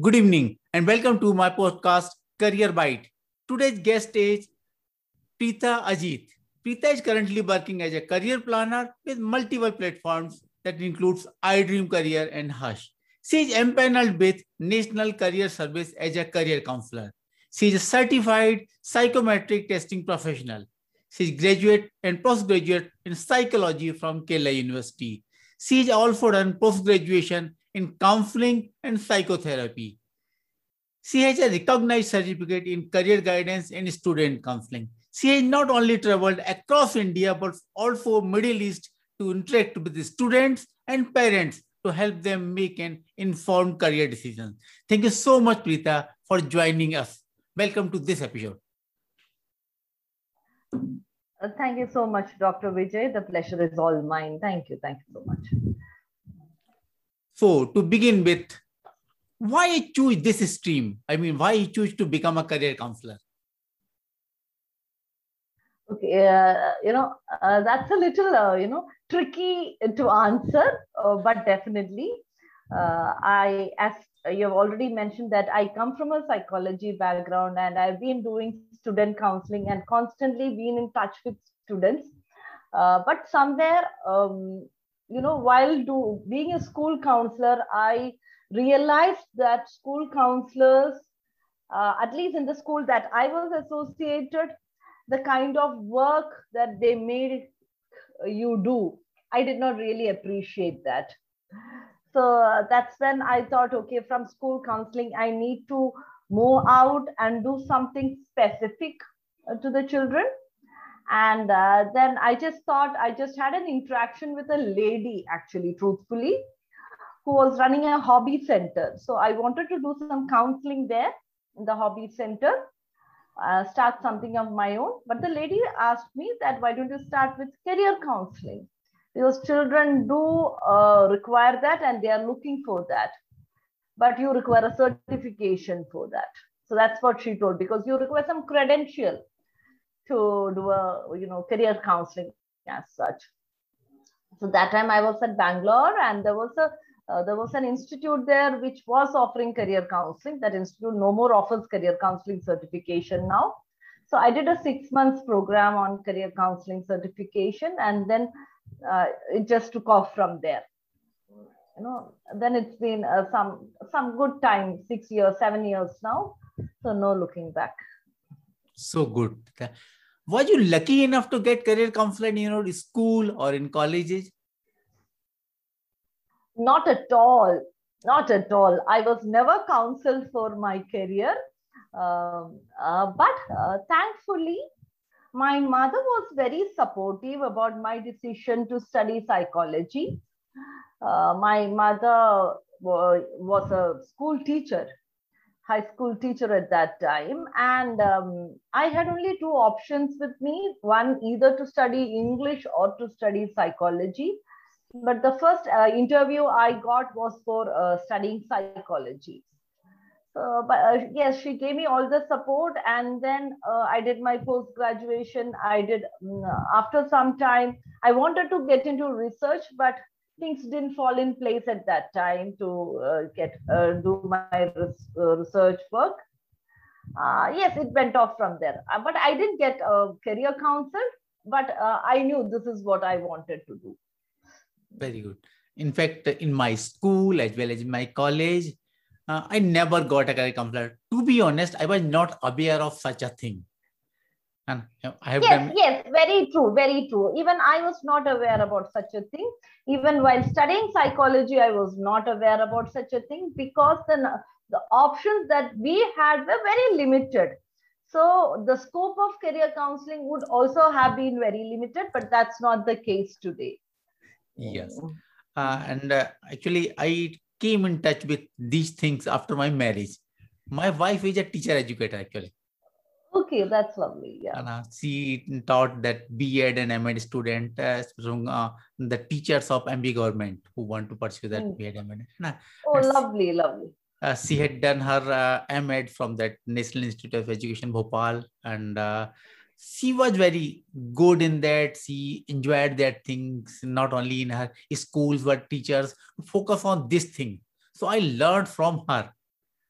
Good evening and welcome to my podcast Career Bite. Today's guest is Preetha Ajit. Preetha is currently working as a career planner with multiple platforms that includes iDream Career and Hush. She is empaneled with National Career Service as a career counselor. She is a certified psychometric testing professional. She is graduate and postgraduate in psychology from Kerala University. She has also done post-graduation in counseling and psychotherapy. She has a recognized certificate in career guidance and student counseling. She has not only traveled across India, but also Middle East to interact with the students and parents to help them make an informed career decision. Thank you so much, Preetha, for joining us. Welcome to this episode. Thank you so much, Dr. Vijay. The pleasure is all mine. Thank you. Thank you so much. So, to begin with, why choose this stream? I mean, why choose to become a career counselor? Okay, uh, you know, uh, that's a little, uh, you know, tricky to answer, uh, but definitely, uh, I, as you have already mentioned, that I come from a psychology background and I've been doing student counseling and constantly been in touch with students. Uh, but somewhere, um, you know, while do being a school counselor, I realized that school counselors, at least in the school that I was associated, the kind of work that they made you do i did not really appreciate that. So uh, that's when i thought okay from school counseling i need to move out and do something specific uh, to the children and uh, then i just thought i just had an interaction with a lady actually truthfully who was running a hobby center so i wanted to do some counseling there in the hobby center uh, start something of my own. But the lady asked me that why don't you start with career counseling? Because children do uh, require that and they are looking for that. But you require a certification for that. So that's what she told because you require some credential to do a you know career counseling as such. So that time I was at Bangalore and there was a uh, there was an institute there which was offering career counseling. That institute no more offers career counseling certification now. So I did a six months program on career counseling certification, and then uh, it just took off from there. You know, then it's been uh, some some good time, six years, seven years now. So no looking back. So good. Were you lucky enough to get career counseling in your school or in colleges? Not at all. Not at all. I was never counseled for my career. Um, uh, but uh, thankfully, my mother was very supportive about my decision to study psychology. Uh, my mother was a school teacher, high school teacher at that time. And um, I had only two options with me one, either to study English or to study psychology but the first uh, interview I got was for uh, studying psychology. So, but uh, yes, she gave me all the support, and then uh, I did my post graduation. I did um, after some time. I wanted to get into research, but things didn't fall in place at that time to uh, get uh, do my research work. yes, it went off from there, but I didn't get a career counsel. But I knew this is what I wanted to do. Very good. In fact, in my school as well as in my college, uh, I never got a career counselor. To be honest, I was not aware of such a thing. And I have yes, done... yes, very true, very true. Even I was not aware about such a thing. Even while studying psychology, I was not aware about such a thing because the, the options that we had were very limited. So the scope of career counseling would also have been very limited, but that's not the case today. Yes. Uh, and uh, actually, I came in touch with these things after my marriage. My wife is a teacher educator, actually. Okay, that's lovely. Yeah. And, uh, she taught that B.Ed and M.Ed student, uh, uh, the teachers of MP government who want to pursue that mm. B.Ed M.Ed. Uh, oh, lovely, lovely. Uh, she had done her uh, M.Ed from that National Institute of Education, Bhopal, and uh, she was very good in that she enjoyed that things not only in her schools but teachers focus on this thing so i learned from her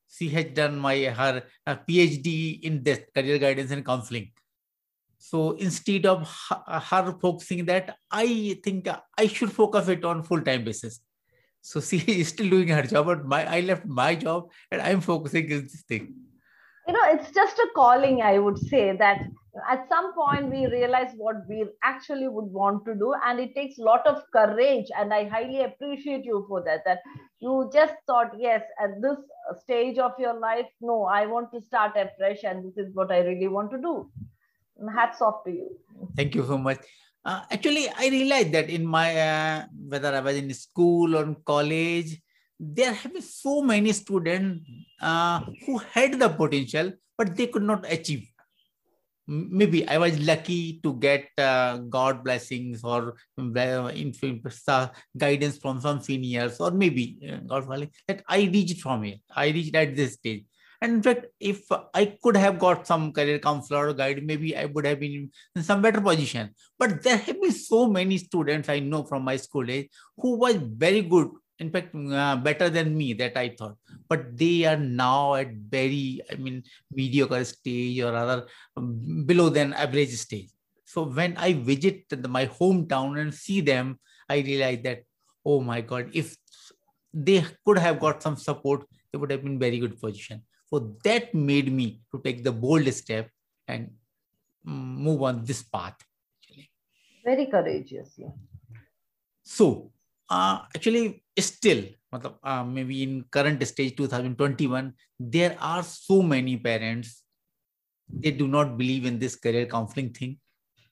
she has done my her, her PhD in this career guidance and counseling. So instead of her, her focusing that, I think I should focus it on full time basis. So she is still doing her job, but my I left my job and I'm focusing on this thing. You know, it's just a calling, I would say that at some point we realize what we actually would want to do and it takes a lot of courage and i highly appreciate you for that that you just thought yes at this stage of your life no i want to start afresh and this is what i really want to do. Hats off to you. Thank you so much. Uh, actually i realized that in my uh, whether i was in school or college there have been so many students uh, who had the potential but they could not achieve maybe I was lucky to get uh, God blessings or uh, guidance from some seniors, or maybe uh, God willing that I reached from here. I reached at this stage. And in fact, if I could have got some career counselor or guide, maybe I would have been in some better position. But there have been so many students I know from my school days who was very good in fact uh, better than me that i thought but they are now at very i mean mediocre stage or rather um, below than average stage. So when i visit my hometown and see them i realize that oh my god if they could have got some support they would have been very good position. So that made me to take the bold step and mm, move on this path actually. very courageous yeah. So uh, actually still uh, maybe in current stage 2021 there are so many parents they do not believe in this career counseling thing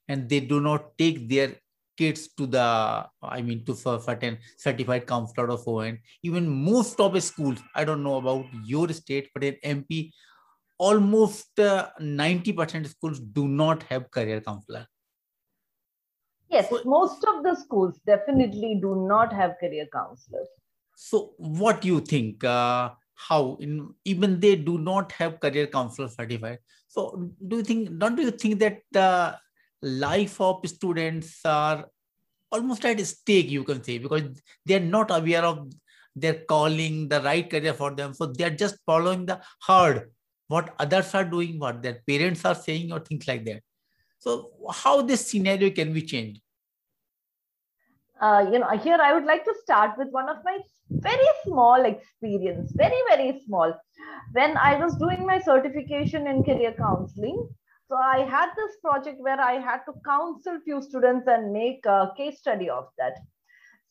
and they do not take their kids to the i mean to certain certified counselor of ON. even most of the schools i don't know about your state but in mp almost uh, 90% schools do not have career counselor Yes, most of the schools definitely do not have career counselors. So, what do you think? Uh, how in even they do not have career counselor certified? So, do you think? Don't you think that the life of students are almost at stake? You can say because they are not aware of their calling, the right career for them. So they are just following the hard what others are doing, what their parents are saying, or things like that. So how this scenario can be changed? Uh, you know, here I would like to start with one of my very small experience, very, very small. When I was doing my certification in career counseling, so I had this project where I had to counsel few students and make a case study of that.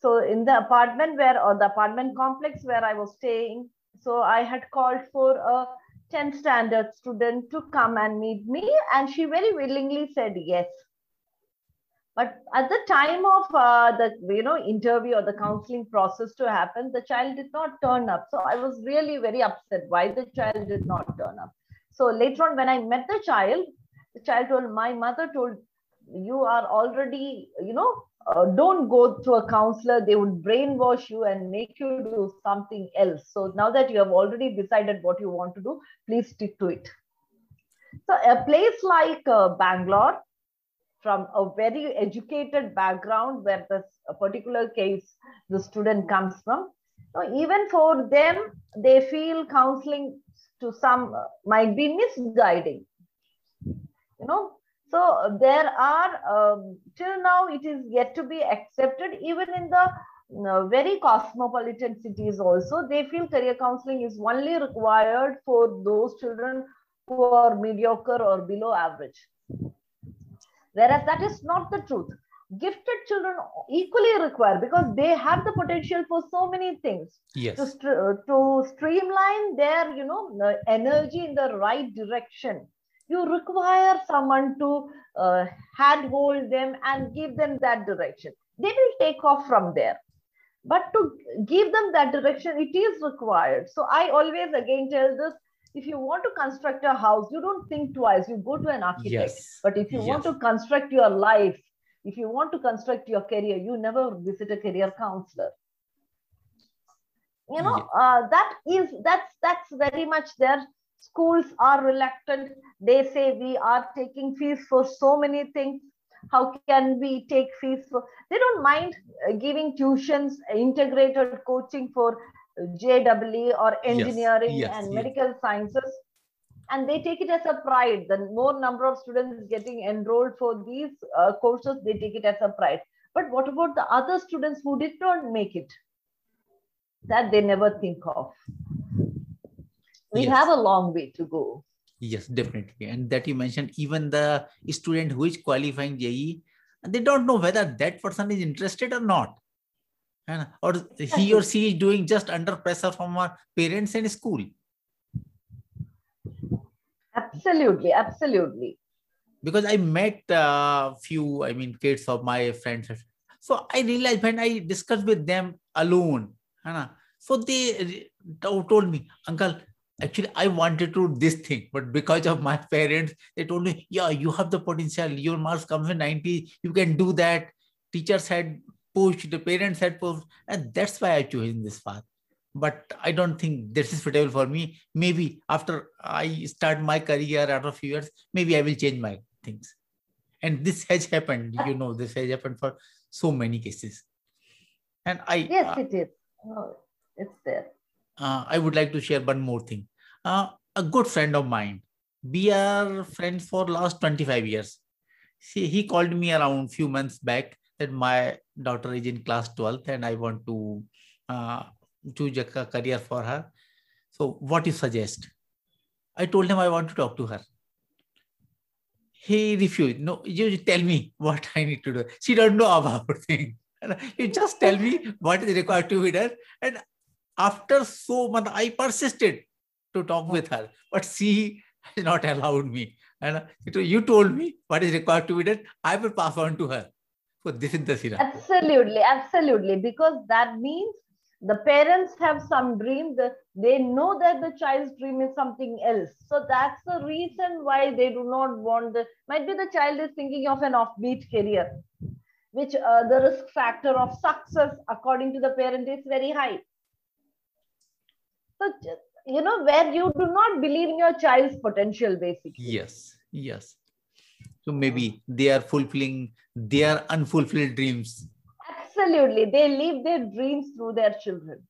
So in the apartment where, or the apartment complex where I was staying, so I had called for a 10th standard student to come and meet me and she very willingly said yes but at the time of uh, the you know interview or the counseling process to happen the child did not turn up. So i was really very upset why the child did not turn up. So later on when i met the child the child told my mother told you are already you know uh, don't go to a counselor. They would brainwash you and make you do something else. So now that you have already decided what you want to do please stick to it. So a place like uh, bangalore from a very educated background where this particular case the student comes from. So even for them they feel counseling to some uh, might be misguiding. You know? So there are, um, till now, it is yet to be accepted, even in the uh, very cosmopolitan cities also, they feel career counseling is only required for those children who are mediocre or below average. Whereas that is not the truth. Gifted children equally require because they have the potential for so many things. Yes. To, st uh, to streamline their, you know, energy in the right direction you require someone to uh, handhold them and give them that direction. They will take off from there. But to give them that direction, it is required. So I always again tell this if you want to construct a house, you don't think twice, you go to an architect. Yes. But if you yes. want to construct your life, if you want to construct your career, you never visit a career counselor. You know, yeah. uh, that is that's that's very much there schools are reluctant they say we are taking fees for so many things how can we take fees for they don't mind giving tuitions integrated coaching for JEE or engineering yes, and yes. medical sciences. And they take it as a pride. The more number of students getting enrolled for these uh, courses, they take it as a pride. But what about the other students who did not make it? That they never think of. We Yes. have a long way to go. Yes, definitely. And that you mentioned, even the student who is qualifying JEE, they don't know whether that person is interested or not. And, or he or she is doing just under pressure from our parents and school. Absolutely, absolutely. Because I met a few, I mean, kids of my friends. So I realized when I discussed with them alone, ना, so they told me, Uncle, actually I wanted to do this thing, but because of my parents, they told me, yeah, you have the potential. Your marks comes in 90, you can do that. Teachers had pushed, the parents had pushed, and that's why I chose this path. But I don't think this is suitable for me. Maybe after I start my career after a few years, maybe I will change my things. And this has happened, you know, this has happened for so many cases. And I Yes, uh, it is. No, it's there. uh, I would like to share one more thing. Uh, a good friend of mine, we are friends for last 25 years. She, he called me around few months back that my daughter is in class 12th and I want to uh, choose a career for her. So what you suggest? I told him I want to talk to her. He refused. No, you tell me what I need to do. She don't know about things. You just tell me what is required to be done. And after so much, I persisted to talk with her, but she has not allowed me. And you told me what is required to be done. I will pass on to her. This is the. Absolutely, absolutely. Because that means the parents have some dream, the, they know that the child's dream is something else. So that's the reason why they do not want the, might be the child is thinking of an offbeat career, which uh, the risk factor of success, according to the parent, is very high. So, you know, where you do not believe in your child's potential, basically. Yes, yes. So maybe they are fulfilling their unfulfilled dreams, Absolutely. They live their dreams through their children.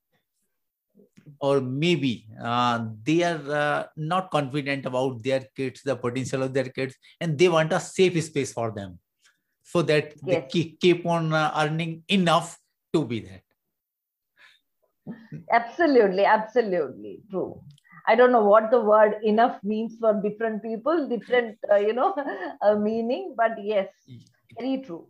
or maybe uh, they are uh, not confident about their kids, the potential of their kids, and they want a safe space for them so that they keep, keep on uh, earning enough to be that. Absolutely, absolutely true. I don't know what the word enough means for different people, different, uh, you know, uh, meaning, but yes, very true.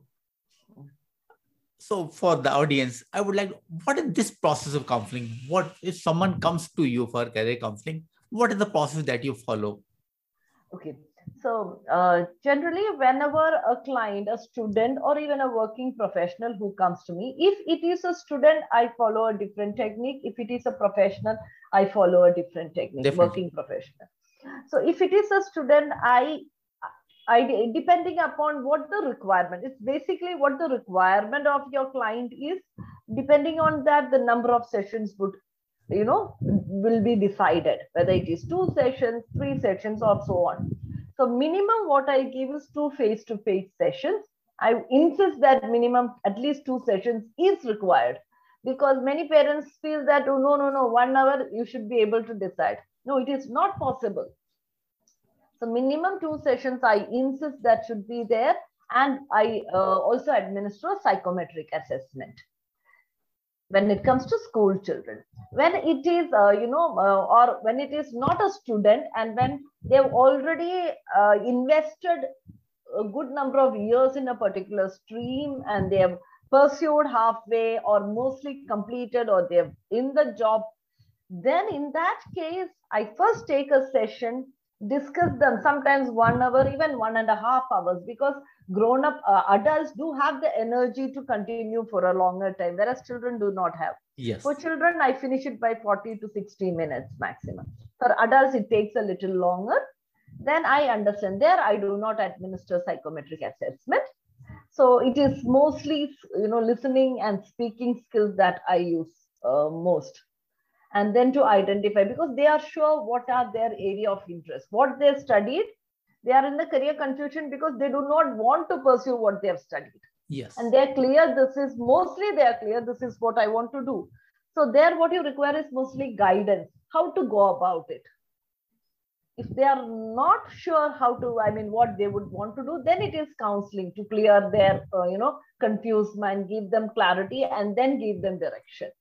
So for the audience, I would like, what is this process of counseling? What if someone comes to you for career counseling? What is the process that you follow? Okay. So, uh, generally, whenever a client, a student, or even a working professional who comes to me, if it is a student, I follow a different technique. If it is a professional, I follow a different technique, Definitely. working professional. So, if it is a student, I Depending upon what the requirement it's basically what the requirement of your client is depending on that the number of sessions would you know will be decided whether it is two sessions three sessions or so on. So minimum what i give is two face to face sessions. I insist that minimum at least two sessions is required because many parents feel that oh no no no one hour you should be able to decide. No it is not possible so minimum two sessions, I insist that should be there. And I uh, also administer a psychometric assessment when it comes to school children. When it is, uh, you know, uh, or when it is not a student and when they've already uh, invested a good number of years in a particular stream and they have pursued halfway or mostly completed or they're in the job, then in that case, I first take a session discuss them sometimes one hour even one and a half hours because grown up uh, adults do have the energy to continue for a longer time whereas children do not have. Yes. for children i finish it by 40 to 60 minutes maximum. For adults it takes a little longer. Then i understand there i do not administer psychometric assessment. So it is mostly you know listening and speaking skills that i use uh, most and then to identify because they are sure what are their area of interest what they studied they are in the career confusion because they do not want to pursue what they have studied Yes. and they're clear this is mostly they're clear this is what i want to do So there, what you require is mostly guidance, how to go about it. If they are not sure how to, I mean, what they would want to do, then it is counseling to clear their, uh, you know, confused mind, give them clarity, and then give them direction.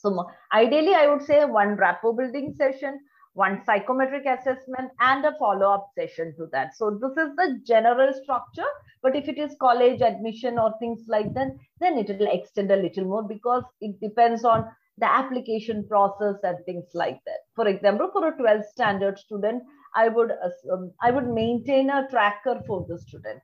So ideally, I would say one rapport building session, one psychometric assessment, and a follow-up session to that. So this is the general structure. But if it is college admission or things like that, then it will extend a little more because it depends on the application process and things like that. For example, for a 12th standard student, I would um, I would maintain a tracker for the student.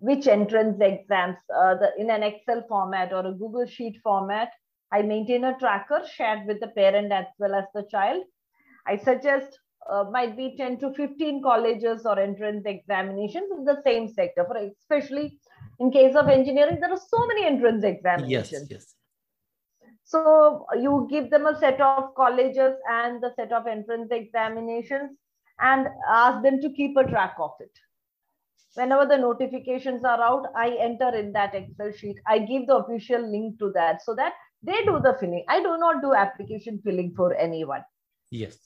Which entrance exams, uh, the, in an Excel format or a Google Sheet format, I maintain a tracker shared with the parent as well as the child. I suggest uh, might be 10 to 15 colleges or entrance examinations in the same sector. For especially in case of engineering, there are so many entrance examinations. Yes, yes. So you give them a set of colleges and the set of entrance examinations and ask them to keep a track of it. Whenever the notifications are out, I enter in that Excel sheet. I give the official link to that so that they do the filling. I do not do application filling for anyone. Yes.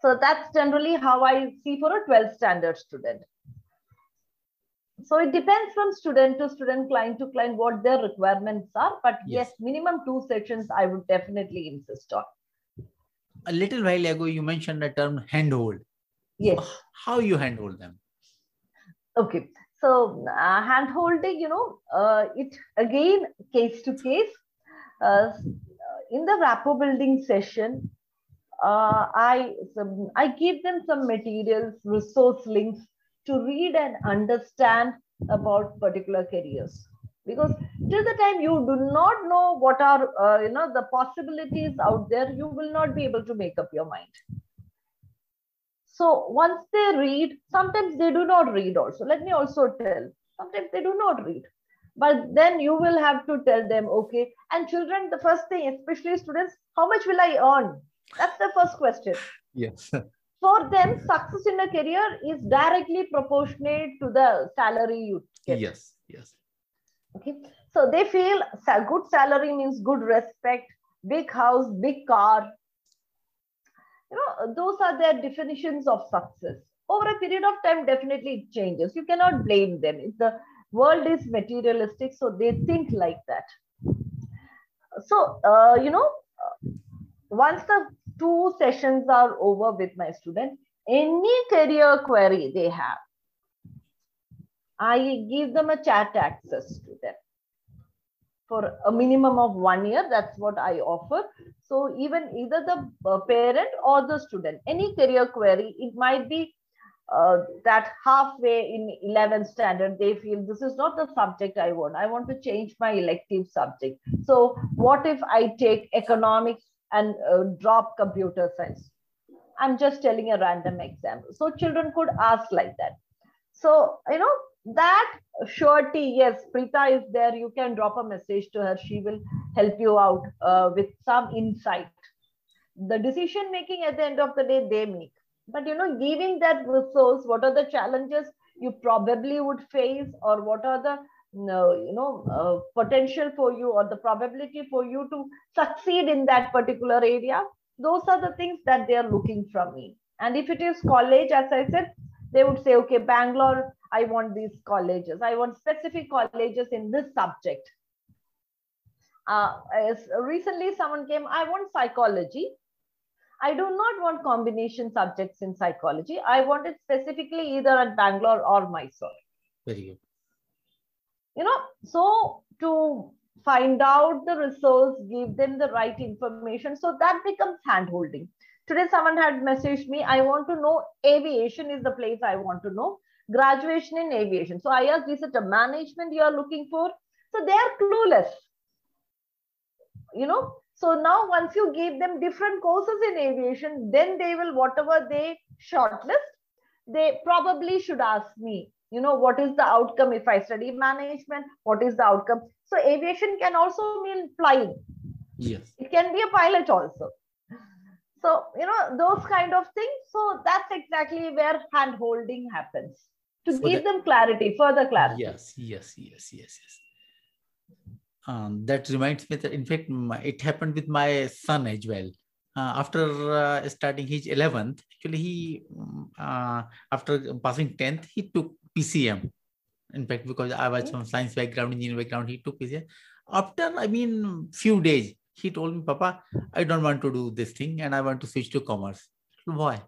So that's generally how I see for a 12th standard student. So it depends from student to student, client to client, what their requirements are. But yes, yes minimum two sessions I would definitely insist on. A little while ago, you mentioned the term handhold. Yes. How you handhold them? Okay. So uh, hand holding, you know, uh, it again case to case. Uh, in the rapport building session, uh, I, some, I give them some materials, resource links to read and understand about particular careers. Because till the time you do not know what are, uh, you know, the possibilities out there, you will not be able to make up your mind. So once they read, sometimes they do not read also. Let me also tell, sometimes they do not read. But then you will have to tell them, okay, and children, the first thing, especially students, how much will I earn? That's the first question. Yes. For them, success in a career is directly proportionate to the salary you get. Yes, yes. Okay. So they feel good salary means good respect, big house, big car. You know, those are their definitions of success. Over a period of time, definitely it changes. You cannot blame them. If the world is materialistic, so they think like that. So, uh, you know, once the two sessions are over with my student, any career query they have, I give them a chat access to them for a minimum of one year. That's what I offer. So even either the uh, parent or the student, any career query, it might be uh, that halfway in 11th standard, they feel this is not the subject I want. I want to change my elective subject. So what if I take economics and uh, drop computer science. I'm just telling a random example. So children could ask like that. So, you know, that surety, yes, Preetha is there. You can drop a message to her. She will help you out uh, with some insight. The decision making at the end of the day, they make. But, you know, giving that resource, what are the challenges you probably would face or what are the you know uh, potential for you or the probability for you to succeed in that particular area? Those are the things that they are looking from me. And if it is college as i said they would say okay bangalore i want these colleges. I want specific colleges in this subject. Uh, recently someone came i want psychology I do not want combination subjects in psychology. I want it specifically either at Bangalore or Mysore. Very good. You know so to find out the results give them the right information so that becomes hand holding today someone had messaged me i want to know aviation is the place i want to know. Graduation in aviation. So i asked is it a management you are looking for? So they are clueless. You know so now once you give them different courses in aviation then they will whatever they shortlist they probably should ask me you know what is the outcome if i study management? What is the outcome? So aviation can also mean flying. Yes. It can be a pilot also. So you know those kind of things. So that's exactly where hand holding happens. To give the, them clarity further clarity. Yes yes yes yes yes Um, that reminds me that, in fact, it happened with my son as well. Uh, after uh, starting his 11th, actually, he, uh, after passing 10th, he took PCM. In fact, because I was from science background, engineering background, he took PCM. After, I mean, few days, he told me, Papa, I don't want to do this thing and I want to switch to commerce. Why?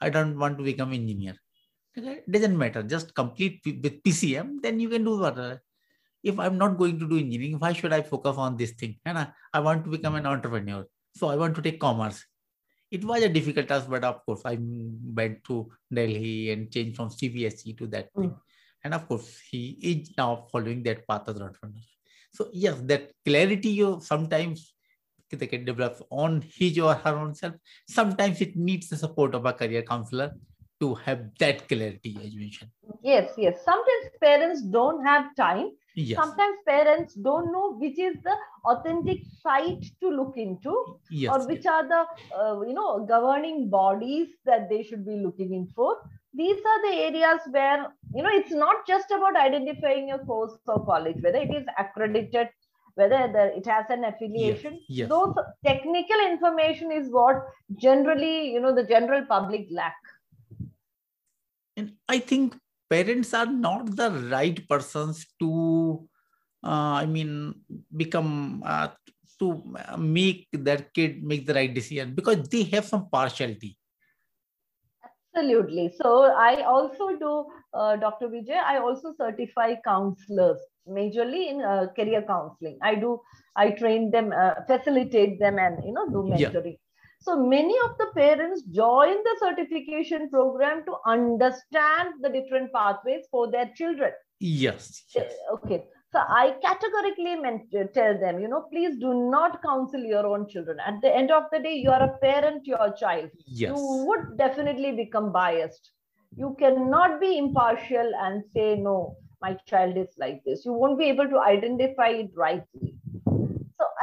I don't want to become engineer. It doesn't matter. Just complete with PCM, then you can do what. If I'm not going to do engineering, why should I focus on this thing? And I, I want to become an entrepreneur. So I want to take commerce. It was a difficult task, but of course, I went to Delhi and changed from CBSE to that thing. Mm. And of course, he is now following that path as an entrepreneur. So yes, that clarity you sometimes they can develop on his or her own self. Sometimes it needs the support of a career counselor to have that clarity, as you mentioned. Yes, yes. Sometimes parents don't have time. Yes. Sometimes parents don't know which is the authentic site to look into, yes, or which yes. are the uh, you know governing bodies that they should be looking in for. These are the areas where you know it's not just about identifying a course or college, whether it is accredited whether the, it has an affiliation. Yes. Those technical information is what generally, you know, the general public lack. And I think parents are not the right persons to, uh, I mean, become, uh, to make their kid make the right decision because they have some partiality. Absolutely. So I also do, uh, Dr. Vijay, I also certify counselors majorly in uh, career counseling. I do, I train them, uh, facilitate them, and you know, do mentoring. Yeah. So many of the parents join the certification program to understand the different pathways for their children. Yes. yes. Okay. So I categorically meant tell them, you know, please do not counsel your own children. At the end of the day, you are a parent to your child. Yes. You would definitely become biased. You cannot be impartial and say, no, my child is like this. You won't be able to identify it rightly.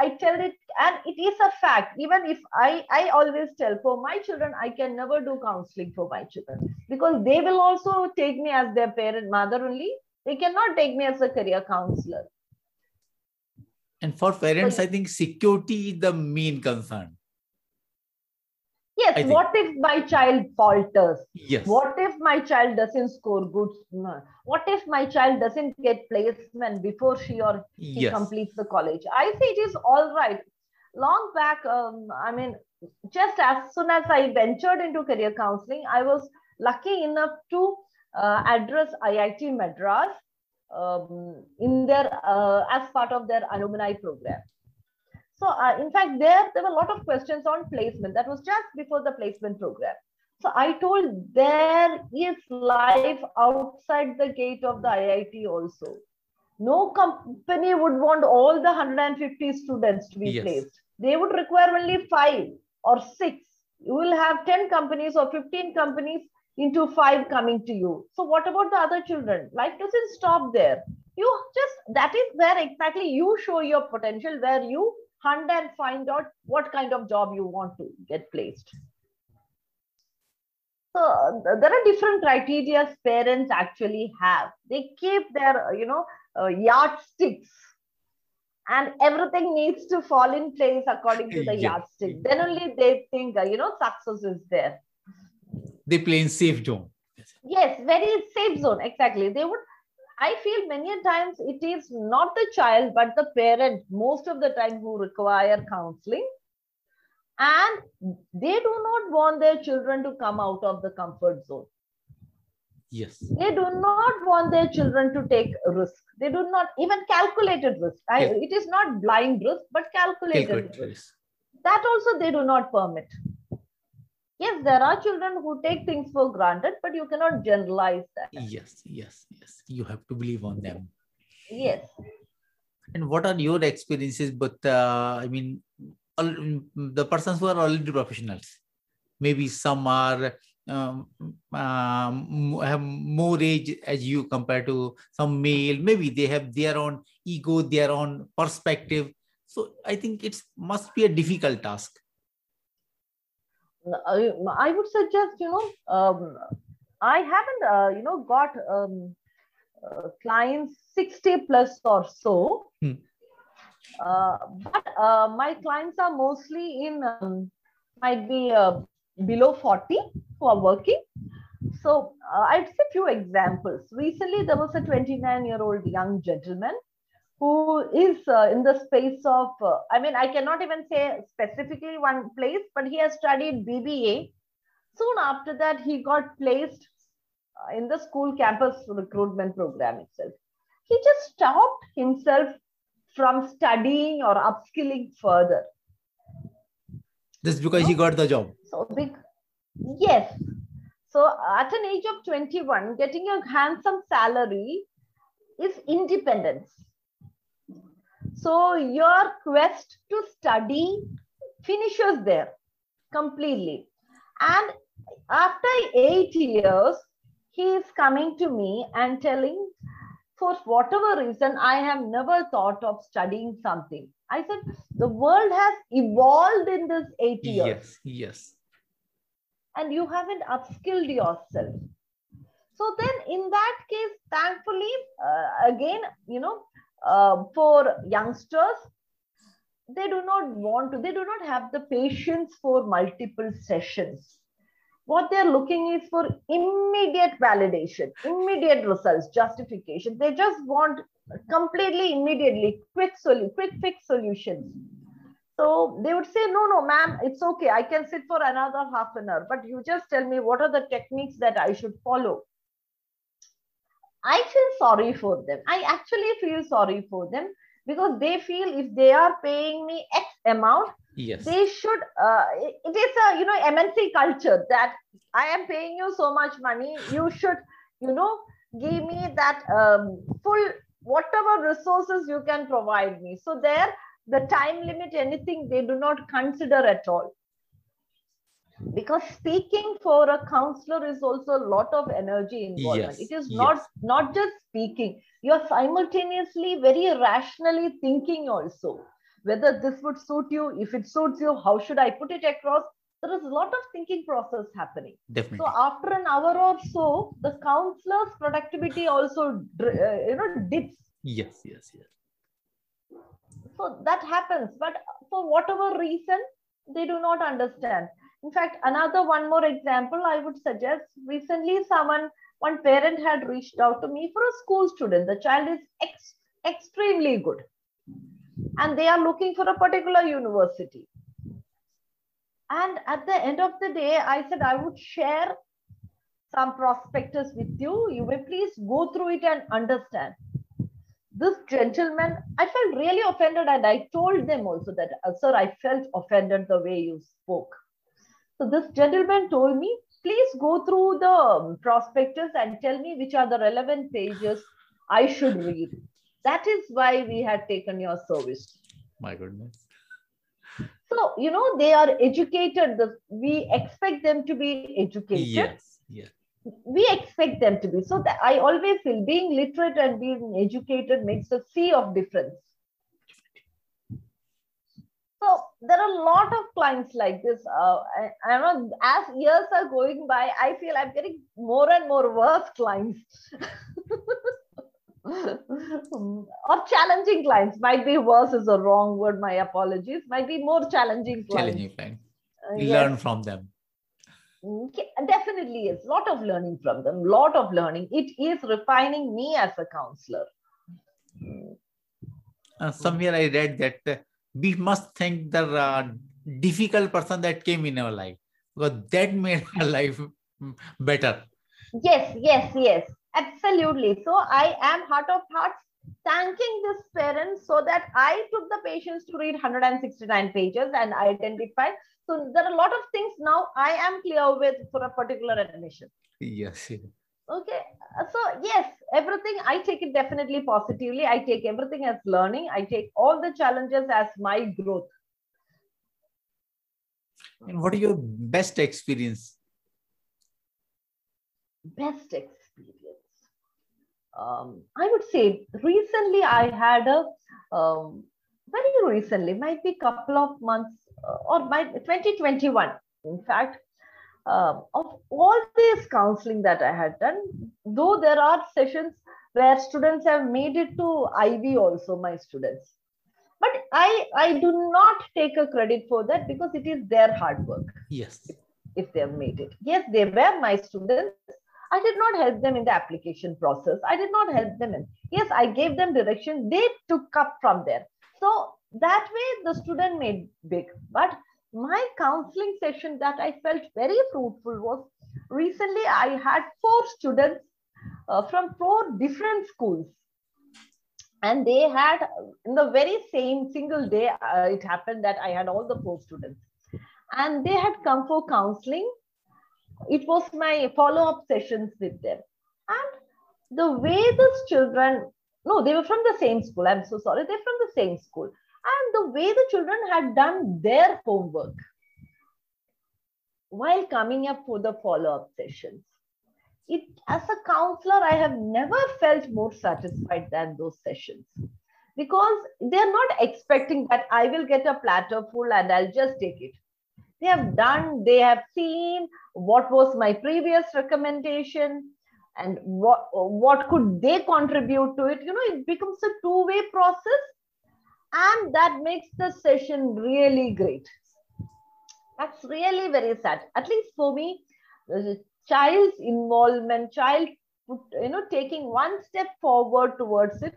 I tell it, and it is a fact. Even if I, I always tell for my children, I can never do counseling for my children because they will also take me as their parent, mother only. They cannot take me as a career counselor. And for parents, I think security is the main concern Yes, what if my child falters? Yes. What if my child doesn't score good? What if my child doesn't get placement before she or he yes. completes the college? I say it is all right. Long back, um, I mean, just as soon as I ventured into career counseling, I was lucky enough to uh, address IIT Madras um, in their uh, as part of their alumni program. So uh, in fact, there, there were a lot of questions on placement. That was just before the placement program. So I told there is life outside the gate of the IIT also. No company would want all the 150 students to be yes. placed. They would require only five or six. You will have 10 companies or 15 companies into five coming to you. So what about the other children? Life doesn't stop there. You just, that is where exactly you show your potential, where you hunt and find out what kind of job you want to get placed. So there are different criteria parents actually have. They keep their, you know, uh, yardsticks and everything needs to fall in place according to the yeah. yardstick. Then only they think, uh, you know, success is there. They play in safe zone. Yes, very safe zone. Exactly. They would I feel many times it is not the child, but the parent, most of the time, who require counseling. And they do not want their children to come out of the comfort zone. Yes. They do not want their children to take risk. They do not even calculated risk. I, It is not blind risk, but calculated, calculated risk. That also they do not permit yes there are children who take things for granted but you cannot generalize that. Yes yes yes. You have to believe on them. Yes. And what are your experiences but uh, i mean all, the persons who are already professionals? Maybe some are um, um, have more age as you compared to some male. Maybe they have their own ego their own perspective. So i think it must be a difficult task I, I would suggest, you know, um, I haven't, uh, you know, got um, uh, clients 60 plus or so. Hmm. Uh, but uh, my clients are mostly in, um, might be uh, below 40 who are working. So uh, I'd say a few examples. Recently, there was a 29 year old young gentleman who is uh, in the space of, uh, I mean, I cannot even say specifically one place, but he has studied BBA. Soon after that, he got placed uh, in the school campus recruitment program itself. He just stopped himself from studying or upskilling further. This because he got the job. So big, yes. So at an age of 21, getting a handsome salary is independence. So your quest to study finishes there completely. And after eight years, he is coming to me and telling, for whatever reason, I have never thought of studying something. I said, the world has evolved in this eight years. Yes, yes. And you haven't upskilled yourself. So then in that case, thankfully, uh, again, you know, uh, for youngsters, they do not want to, they do not have the patience for multiple sessions. What they're looking is for immediate validation, immediate results, justification. They just want completely immediately quick solution, quick fix solutions. So they would say, no, no, ma'am, it's okay. I can sit for another half an hour, but you just tell me what are the techniques that I should follow. I feel sorry for them. I actually feel sorry for them because they feel if they are paying me X amount, yes, they should. Uh, it, is a you know MNC culture that I am paying you so much money. You should you know give me that um, full whatever resources you can provide me. So there, the time limit, anything they do not consider at all because speaking for a counselor is also a lot of energy involvement. Yes, it is yes. not not just speaking. You're simultaneously very rationally thinking also. Whether this would suit you if it suits you how should i put it across? There is a lot of thinking process happening. Definitely. so after an hour or so the counselor's productivity also uh, you know dips. Yes, yes, yes. so that happens. But for whatever reason they do not understand in fact another one more example i would suggest. Recently someone one parent had reached out to me for a school student. The child is ex- extremely good. And they are looking for a particular university. And at the end of the day i said i would share some prospectus with you. You may please go through it and understand. This gentleman, I felt really offended, and I told them also that, uh, sir, I felt offended the way you spoke. So this gentleman told me, please go through the um, prospectus and tell me which are the relevant pages I should read. That is why we had taken your service. My goodness. So, you know, they are educated. We expect them to be educated. Yes, yes. we expect them to be. So that I always feel being literate and being educated makes a sea of difference. So there are a lot of clients like this. Uh, I, I don't know, as years are going by, I feel I'm getting more and more worse clients. or challenging clients might be worse is a wrong word my apologies might be more challenging clients Challenging client. Uh, Learn from them. Okay, definitely is lot of learning from them lot of learning it is refining me as a counselor Uh, somewhere I read that uh, we must thank the uh, difficult person that came in our life because that made our life better. yes yes yes absolutely so i am heart of hearts thanking this parent so that i took the patience to read 169 pages and identify so there are a lot of things now i am clear with for a particular admission Yes. yes. Okay so yes everything i take it definitely positively. I take everything as learning. I take all the challenges as my growth. And what is your best experience? best experience. Um, i would say recently i had a um, very recently might be couple of months uh, or might 2021 in fact uh, of all this counseling that i had done though there are sessions where students have made it to iv also my students. But i i do not take a credit for that because it is their hard work. Yes. If they have made it. Yes they were my students. I did not help them in the application process. I did not help them in. Yes i gave them direction. They took up from there. So that way the student made big. But my counseling session that i felt very fruitful was recently i had four students uh, from four different schools. And they had in the very same single day uh, it happened that i had all the four students. And they had come for counseling. It was my follow-up sessions with them. And the way these children no they were from the same school. I'm so sorry. They're from the same school and the way the children had done their homework while coming up for the follow-up sessions. It as a counselor i have never felt more satisfied than those sessions. Because they're not expecting that i will get a platter full and i'll just take it. They have done they have seen what was my previous recommendation and what what could they contribute to it. You know it becomes a two way process and that makes the session really great that's really very sad at least for me child's involvement, child, you know, taking one step forward towards it,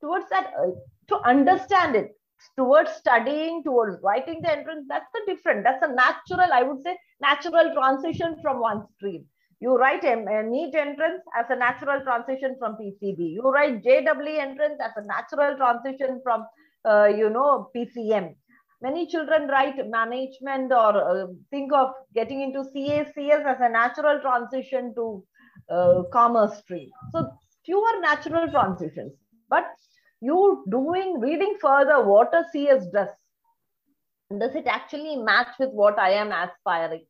towards that, uh, to understand it, towards studying, towards writing the entrance. That's the different. That's a natural, I would say, natural transition from one stream. You write a, NEET entrance as a natural transition from PCB. You write JEE entrance as a natural transition from, uh, you know, PCM many children write management or uh, think of getting into CACS as a natural transition to uh, commerce stream. So fewer natural transitions, but you doing reading further what a CS does. Does it actually match with what I am aspiring?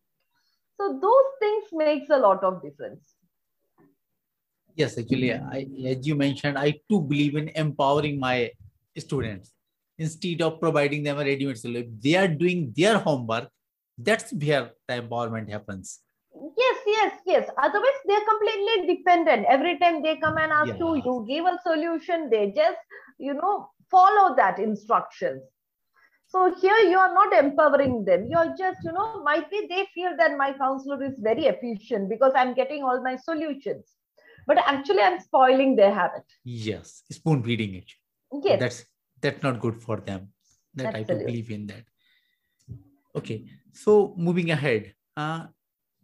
So those things makes a lot of difference. Yes, actually, I, as you mentioned, I too believe in empowering my students instead of providing them a ready-made solution. They are doing their homework. That's where the empowerment happens. Yes, yes, yes. Otherwise, they're completely dependent. Every time they come and ask yeah. you, you give a solution, they just, you know, follow that instructions. So here you are not empowering them. You're just, you know, might be they feel that my counselor is very efficient because I'm getting all my solutions. But actually, I'm spoiling their habit. Yes, spoon feeding it. Yes. That's that's not good for them that Absolutely. i do believe in that. Okay so moving ahead uh,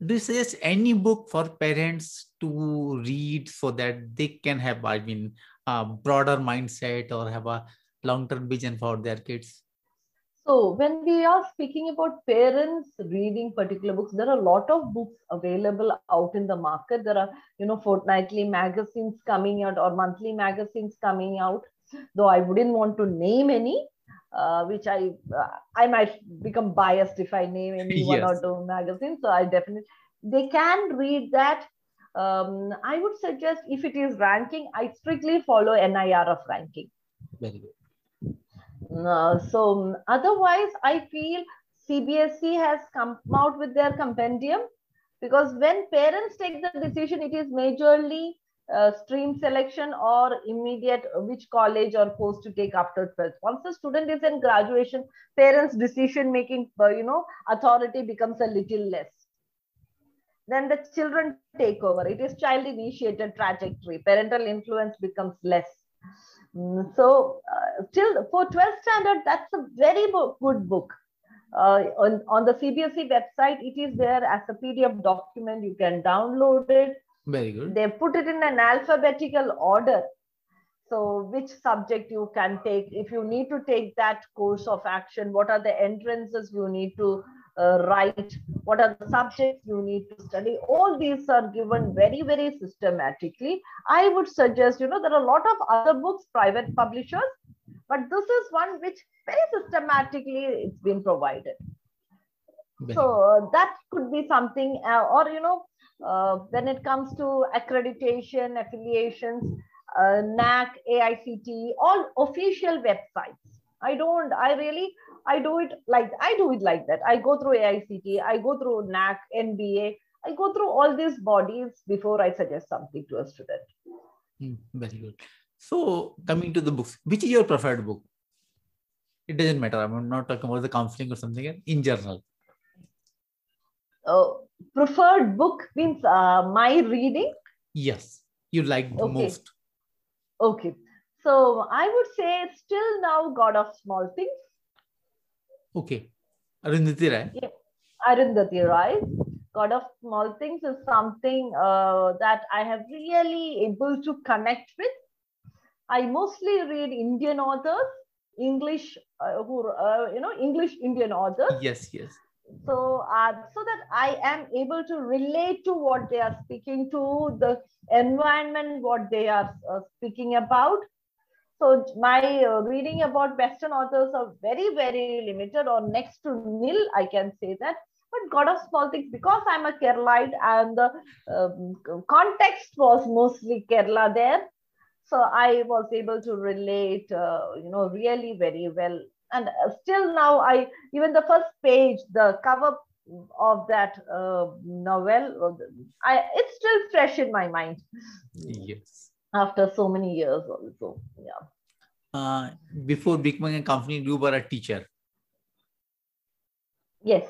do you suggest any book for parents to read so that they can have i mean a broader mindset or have a long-term vision for their kids? So when we are speaking about parents reading particular books there are a lot of books available out in the market. There are you know fortnightly magazines coming out or monthly magazines coming out though I wouldn't want to name any, uh, which I uh, I might become biased if I name any yes. one or two magazines. So I definitely they can read that. Um, I would suggest if it is ranking, I strictly follow NIRF ranking. Very good. Uh, so otherwise, I feel CBSE has come out with their compendium because when parents take the decision, it is majorly uh, stream selection or immediate uh, which college or course to take after 12th. Once the student is in graduation, parents' decision making, uh, you know, authority becomes a little less. Then the children take over. It is child initiated trajectory. Parental influence becomes less. Mm, so, uh, still for 12th standard, that's a very good book. Uh, on, on the CBSE website, it is there as a PDF document. You can download it very good. They put it in an alphabetical order. So, which subject you can take, if you need to take that course of action, what are the entrances you need to uh, write, what are the subjects you need to study. All these are given very, very systematically. I would suggest, you know, there are a lot of other books, private publishers, but this is one which very systematically it's been provided. so uh, that could be something, uh, or you know, uh, when it comes to accreditation, affiliations, uh, NAAC, AICTE, all official websites. I don't, I really, I do it like, I do it like that. I go through AICT, I go through NAAC, NBA, I go through all these bodies before I suggest something to a student. Mm, very good. So coming to the books, which is your preferred book? It doesn't matter. I'm not talking about the counseling or something in general. Uh, preferred book means uh, my reading. Yes, you like the Okay. most. Okay, so I would say still now God of Small Things. Okay. Arundhati Rai. Arundhati Roy. God of Small Things is something uh, that I have really able to connect with. I mostly read Indian authors, English, uh, who uh, you know English Indian authors. Yes, yes. So uh, so that I am able to relate to what they are speaking to, the environment, what they are uh, speaking about. So my uh, reading about Western authors are very, very limited or next to nil, I can say that. But God of Small Things, because I'm a Keralite and the um, context was mostly Kerala there, so I was able to relate, uh, you know, really very well. And uh, still now, I even the first page, the cover of that uh, novel, I it's still fresh in my mind Yes. after so many years also. Yeah. Uh, before becoming a company, you were a teacher. Yes.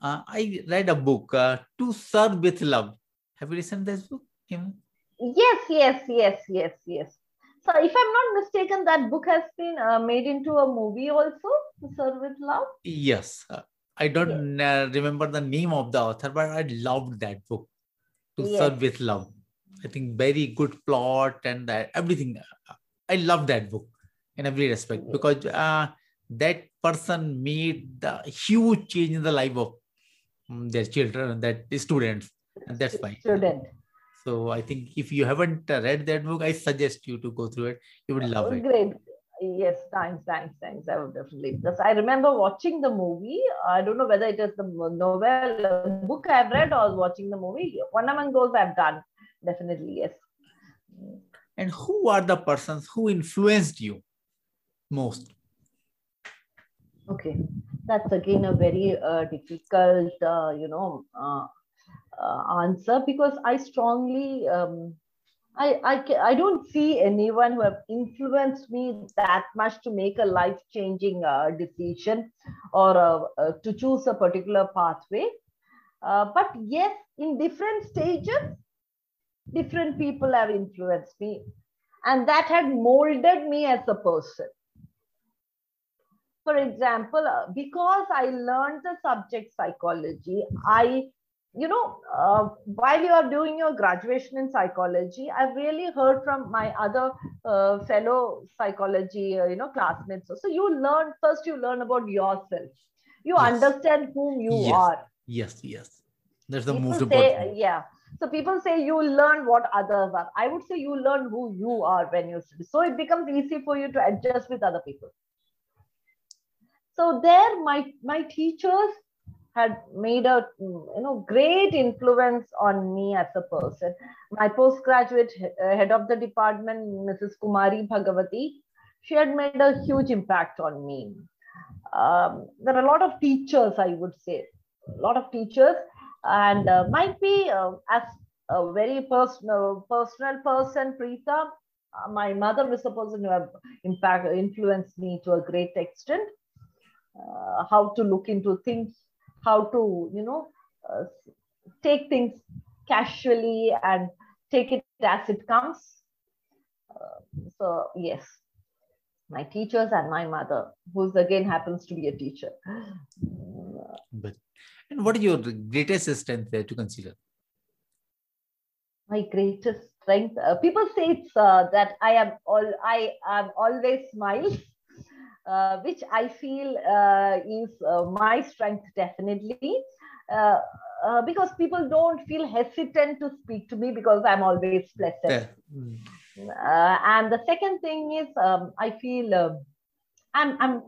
Uh, I read a book, uh, To Sir with Love. Have you listened to this book? Him? Yes, yes, yes, yes, yes. So if I'm not mistaken, that book has been uh, made into a movie also, To Sir with Love. Yes. Uh, I don't uh, remember the name of the author, but I loved that book, To Yes. Sir with Love. I think very good plot and that, everything. I love that book in every respect Yes. because uh, that person made the huge change in the life of mm, their children, that the students, and that's fine. Student. So I think if you haven't uh, read that book, I suggest you to go through it. You would love it. Great. Yes, thanks, thanks, thanks. I would definitely. Because I remember watching the movie. I don't know whether it is the novel, book I've read, or watching the movie. One among those I've done. Definitely, yes. And who are the persons who influenced you most? Okay, that's again a very uh, difficult, uh, you know, uh, answer because I strongly, um, I, I, I don't see anyone who have influenced me that much to make a life-changing uh, decision or uh, uh, to choose a particular pathway. Uh, but yes, in different stages, different people have influenced me, and that had molded me as a person for example uh, because i learned the subject psychology i you know uh, while you are doing your graduation in psychology i've really heard from my other uh, fellow psychology uh, you know classmates so so, you learn first you learn about yourself you Yes. understand whom you Yes. are Yes, yes. There's the people most say important. yeah so people say you learn what others are i would say you learn who you are when you study so it becomes easy for you to adjust with other people so there my my teachers had made a you know great influence on me as a person. My postgraduate uh, head of the department mrs kumari bhagavati she had made a huge impact on me. Um, there are a lot of teachers i would say. A lot of teachers. And uh, might be uh, as a very personal personal person Preetha uh, my mother is a person who have impact influenced me to a great extent. Uh, how to look into things how to you know uh, take things casually and take it as it comes. Uh, so yes my teachers and my mother who's again happens to be a teacher. But and what is your greatest strength there to consider? my greatest strength uh, people say it's uh, that i am all i am always smiles uh, which i feel uh, is uh, my strength definitely uh, uh, because people don't feel hesitant to speak to me because i'm always pleasant There. Mm. uh, and the second thing is um, i feel um, i'm i'm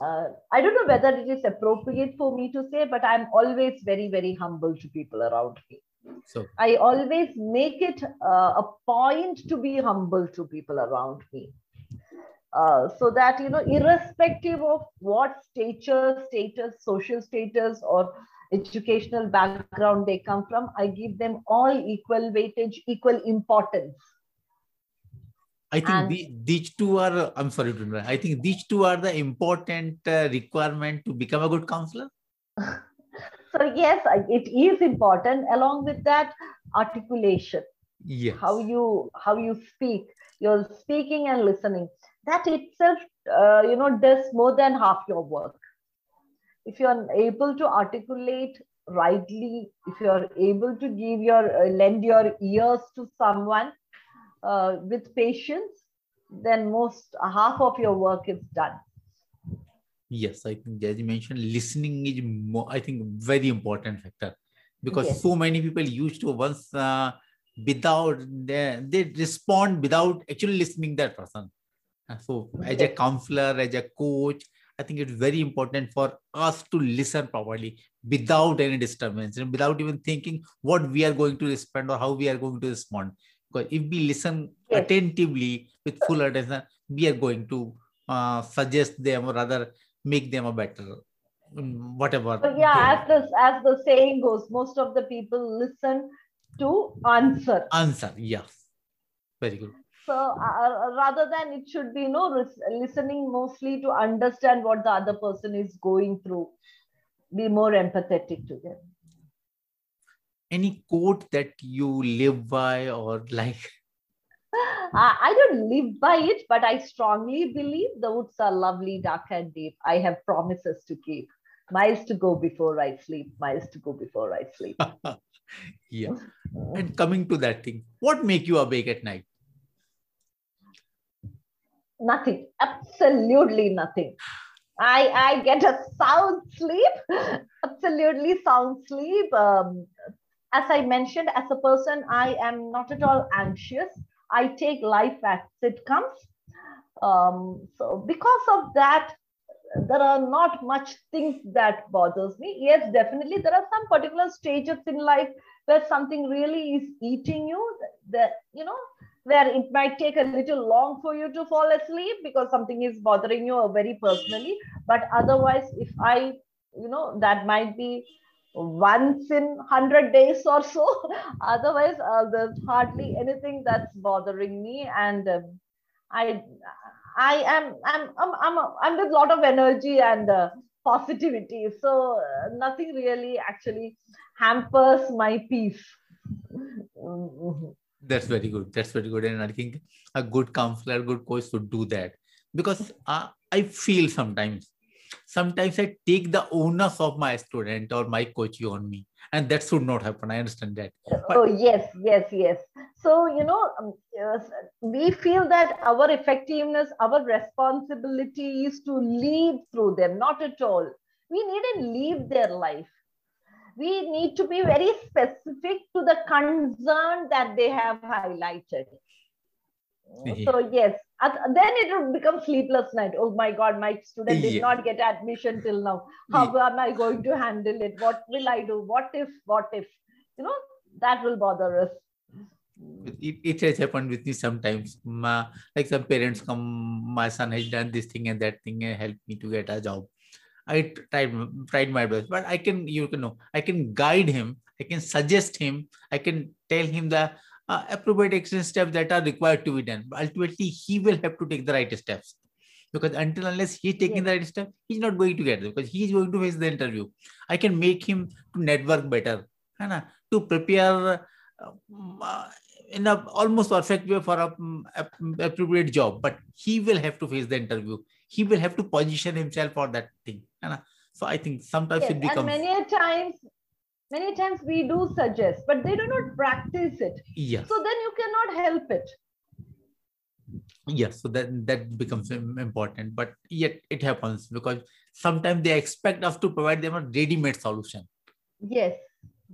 uh, i don't know whether it is appropriate for me to say but i'm always very very humble to people around me So i always make it uh, a point to be humble to people around me uh, so that you know irrespective of what stature status social status or educational background they come from i give them all equal weightage equal importance I think and, the, these two are, I'm sorry to interrupt. I think these two are the important uh, requirement to become a good counselor. so yes, it is important. Along with that, articulation. Yes. How you how you speak, your speaking and listening. That itself, uh, you know, does more than half your work. If you are able to articulate rightly, if you are able to give your uh, lend your ears to someone uh, with patience, then most half of your work is done. Yes, I think as you mentioned, listening is more, I think very important factor because yes. so many people used to once uh, without they, they respond without actually listening that person. So as a counselor, as a coach, I think it's very important for us to listen properly without any disturbance and without even thinking what we are going to respond or how we are going to respond. Because if we listen yes. attentively with full attention, we are going to uh, suggest them or rather make them a better um, whatever. So yeah, as the as the saying goes, most of the people listen to answer. Answer, yes. Very good. So uh, rather than it should be you know listening mostly to understand what the other person is going through, be more empathetic to them any quote that you live by or like I don't live by it, but I strongly believe the woods are lovely, dark, and deep. I have promises to keep. Miles to go before I sleep. Miles to go before I sleep. yeah. And coming to that thing, what make you awake at night? Nothing. Absolutely nothing. I I get a sound sleep. Absolutely sound sleep. Um, as I mentioned, as a person, I am not at all anxious. I take life as it comes. Um, so because of that, there are not much things that bothers me. Yes, definitely there are some particular stages in life where something really is eating you. That you know where it might take a little long for you to fall asleep because something is bothering you very personally. But otherwise, if I you know that might be once in 100 days or so otherwise uh, there's hardly anything that's bothering me. And uh, i i am i'm i'm i'm, I'm with a lot of energy and uh, positivity. So uh, nothing really actually hampers my peace that's very good that's very good and i think a good counselor good coach should do that because uh, i feel sometimes sometimes I take the onus of my student or my coach on me. And that should not happen. I understand that. But, oh, yes, yes, yes. So, you know, um, we feel that our effectiveness, our responsibility is to lead through them, not at all. We needn't leave their life. We need to be very specific to the concern that they have highlighted. So, yes, then it will become sleepless night. Oh my god my student did yeah. not get admission till now. How yeah. am i going to handle it? What will i do? What if what if? You know that will bother us. It, it has happened with me sometimes. Like some parents come my son has done this thing and that thing and help me to get a job i tried tried my best but i can you know i can guide him i can suggest him i can tell him the uh, appropriate action steps that are required to be done. But ultimately, he will have to take the right steps because until unless he's taking yes. the right step, he's not going to get there because he's going to face the interview. I can make him to network better, and to prepare uh, in a almost perfect way for a, a, appropriate job. But he will have to face the interview. He will have to position himself for that thing. So I think sometimes yes, it becomes. And many times many times we do suggest but they do not practice it yes. so then you cannot help it yes so that that becomes important but yet it happens because sometimes they expect us to provide them a ready-made solution yes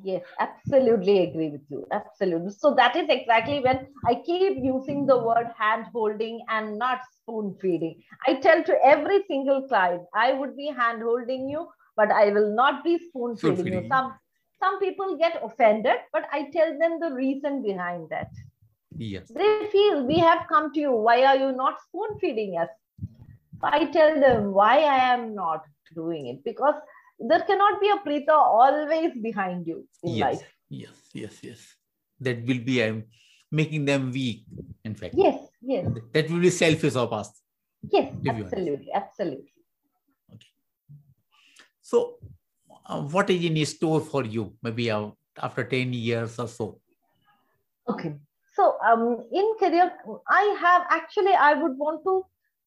yes absolutely agree with you absolutely so that is exactly when i keep using the word hand holding and not spoon feeding i tell to every single client i would be hand holding you but i will not be spoon feeding you some some people get offended, but I tell them the reason behind that. Yes. They feel we have come to you. Why are you not spoon feeding us? I tell them why I am not doing it because there cannot be a Preetha always behind you in yes. life. Yes, yes, yes. That will be um, making them weak, in fact. Yes, Yes. That will be selfish of us. Yes, absolutely, absolutely. Okay. So, uh, what is in store for you? Maybe uh, after ten years or so. Okay. So, um, in career, I have actually, I would want to.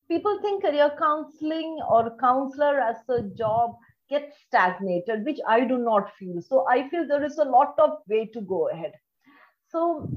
People think career counseling or counselor as a job gets stagnated, which I do not feel. So, I feel there is a lot of way to go ahead. So,